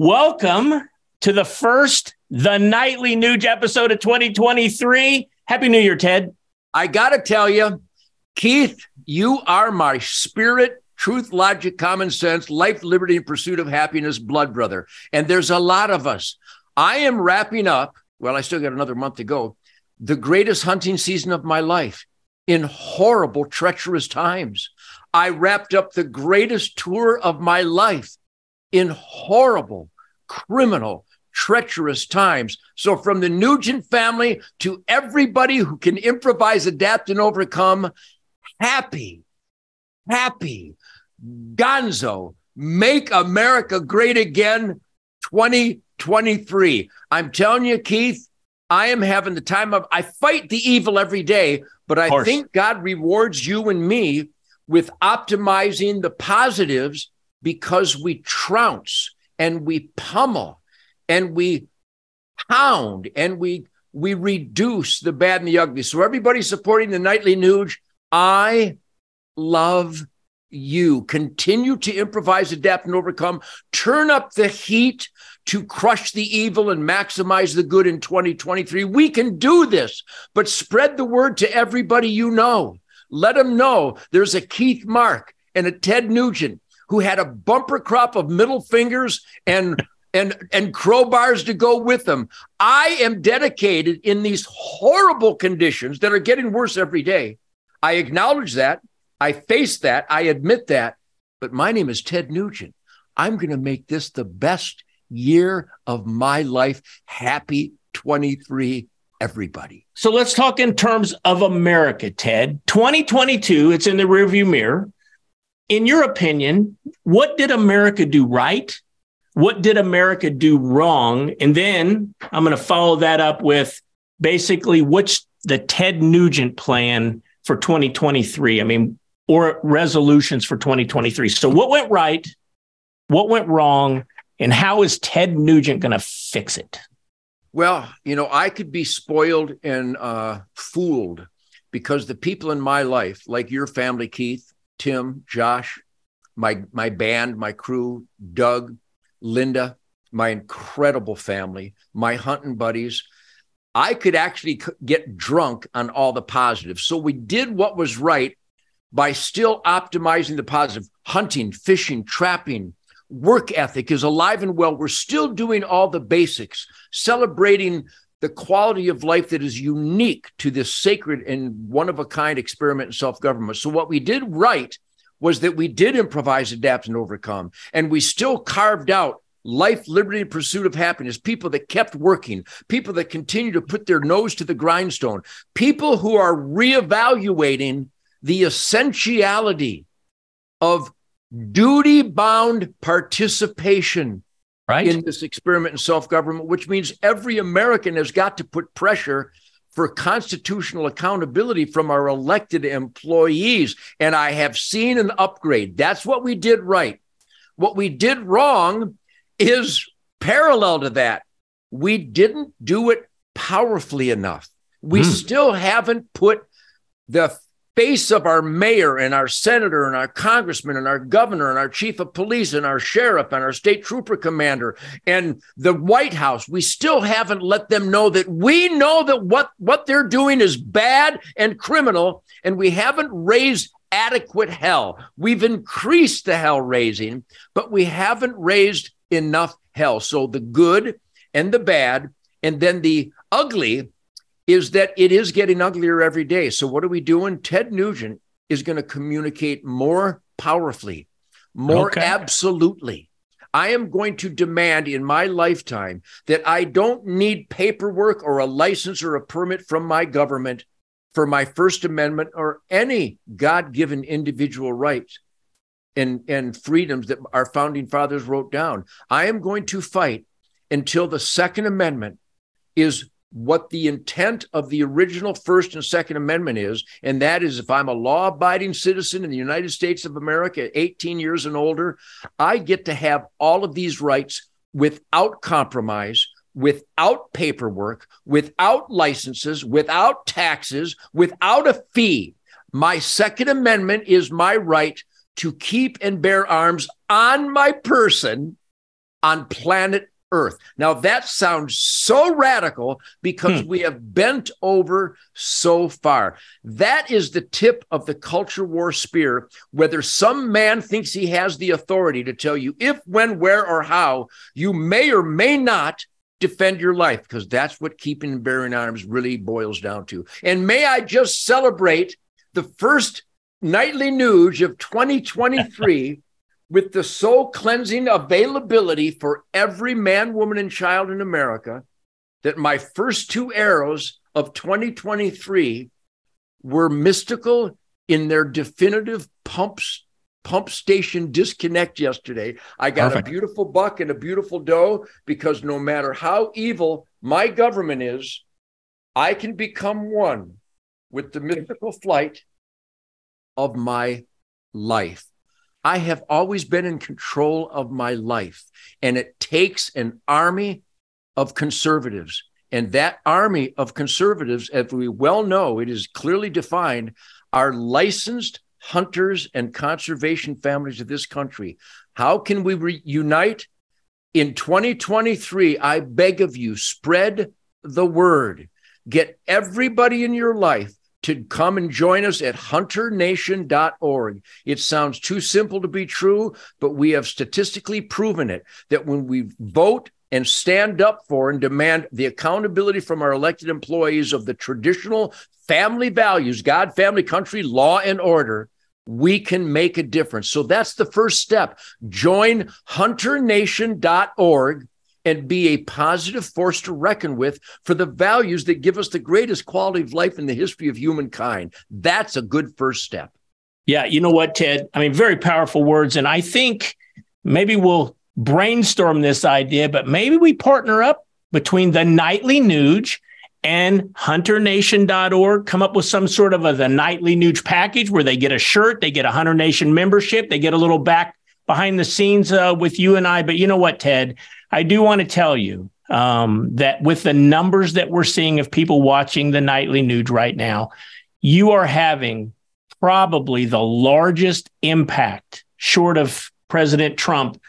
Welcome to the first The Nightly Nuge episode of 2023. Happy New Year, Ted. I got to tell you, Keith, you are my spirit, truth, logic, common sense, life, liberty, and pursuit of happiness, blood brother. And there's a lot of us. I am wrapping up, well, I still got another month to go, the greatest hunting season of my life in horrible, treacherous times. I wrapped up the greatest tour of my life in horrible, criminal, treacherous times. So, from the Nugent family to everybody who can improvise, adapt, and overcome, happy, happy, gonzo, make America great again 2023. I'm telling you, Keith, I am having the time of, I fight the evil every day, but I think God rewards you and me with optimizing the positives because we trounce and we pummel and we pound and we we reduce the bad and the ugly. So everybody supporting the nightly nuge, I love you. Continue to improvise, adapt, and overcome. Turn up the heat to crush the evil and maximize the good in 2023. We can do this, but spread the word to everybody you know. Let them know there's a Keith Mark and a Ted Nugent who had a bumper crop of middle fingers and and and crowbars to go with them. I am dedicated in these horrible conditions that are getting worse every day. I acknowledge that. I face that. I admit that. But my name is Ted Nugent. I'm going to make this the best year of my life. Happy 23 everybody. So let's talk in terms of America, Ted. 2022, it's in the rearview mirror in your opinion, what did America do right? What did America do wrong? And then I'm going to follow that up with basically what's the Ted Nugent plan for 2023? I mean, or resolutions for 2023. So, what went right? What went wrong? And how is Ted Nugent going to fix it? Well, you know, I could be spoiled and uh, fooled because the people in my life, like your family, Keith, Tim, Josh, my my band, my crew, Doug, Linda, my incredible family, my hunting buddies. I could actually get drunk on all the positives. So we did what was right by still optimizing the positive. Hunting, fishing, trapping, work ethic is alive and well. We're still doing all the basics, celebrating the quality of life that is unique to this sacred and one of a kind experiment in self government. So, what we did right was that we did improvise, adapt, and overcome. And we still carved out life, liberty, and pursuit of happiness, people that kept working, people that continue to put their nose to the grindstone, people who are reevaluating the essentiality of duty bound participation right. in this experiment in self government, which means every American has got to put pressure for constitutional accountability from our elected employees. And I have seen an upgrade. That's what we did right. What we did wrong is parallel to that. We didn't do it powerfully enough. We hmm. still haven't put the face of our mayor and our senator and our congressman and our governor and our chief of police and our sheriff and our state trooper commander and the White House, we still haven't let them know that we know that what, what they're doing is bad and criminal, and we haven't raised adequate hell. We've increased the hell raising, but we haven't raised enough hell. So the good and the bad, and then the ugly is that it is getting uglier every day. So, what are we doing? Ted Nugent is going to communicate more powerfully, more okay. absolutely. I am going to demand in my lifetime that I don't need paperwork or a license or a permit from my government for my First Amendment or any God given individual rights and, and freedoms that our founding fathers wrote down. I am going to fight until the Second Amendment is what the intent of the original First and Second Amendment is. And that is if I'm a law abiding citizen in the United States of America, 18 years and older, I get to have all of these rights without compromise, without paperwork, without licenses, without taxes, without a fee. My Second Amendment is my right to keep and bear arms on my person on planet Earth. Now, that sounds so radical because hmm. we have bent over so far. That is the tip of the culture war spear. Whether some man thinks he has the authority to tell you if, when, where, or how you may or may not defend your life, because that's what keeping and bearing arms really boils down to. And may I just celebrate the first nightly Nuge of 2023 with the soul cleansing availability for every man, woman, and child in America, that my first two arrows of 2023 were mystical in their definitive pumps pump station disconnect yesterday. I got Perfect. a beautiful buck and a beautiful doe because no matter how evil my government is, I can become one with the mystical flight of my life. I have always been in control of my life. And it takes an army of conservatives. And that army of conservatives, as we well know, it is clearly defined, are licensed hunters and conservation families of this country. How can we reunite? In 2023, I beg of you, spread the word. Get everybody in your life to come and join us at hunternation.org. It sounds too simple to be true, but we have statistically proven it that when we vote and stand up for and demand the accountability from our elected employees of the traditional family values God, family, country, law, and order. We can make a difference. So that's the first step. Join hunternation.org and be a positive force to reckon with for the values that give us the greatest quality of life in the history of humankind. That's a good first step. Yeah, you know what, Ted? I mean, very powerful words. And I think maybe we'll brainstorm this idea, but maybe we partner up between the nightly Nuge and hunternation.org come up with some sort of a the nightly Nuge package where they get a shirt, they get a Hunter Nation membership, they get a little back behind the scenes uh, with you and I. But you know what, Ted? I do want to tell you um, that with the numbers that we're seeing of people watching the nightly Nuge right now, you are having probably the largest impact, short of President Trump,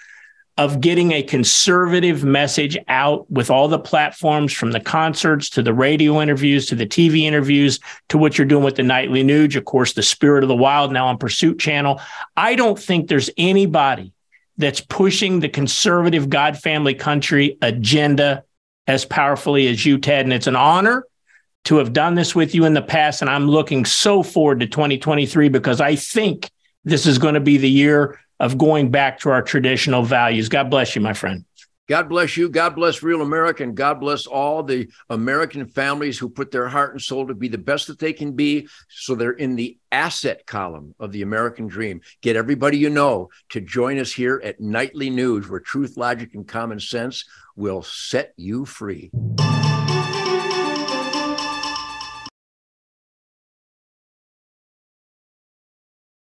of getting a conservative message out with all the platforms from the concerts to the radio interviews to the TV interviews to what you're doing with the nightly Nuge, of course, the Spirit of the Wild now on Pursuit Channel. I don't think there's anybody that's pushing the conservative God family country agenda as powerfully as you, Ted. And it's an honor to have done this with you in the past. And I'm looking so forward to 2023 because I think this is going to be the year of going back to our traditional values. God bless you, my friend. God bless you. God bless real America. And God bless all the American families who put their heart and soul to be the best that they can be. So they're in the asset column of the American dream. Get everybody you know to join us here at Nightly Nuge, where truth, logic, and common sense will set you free.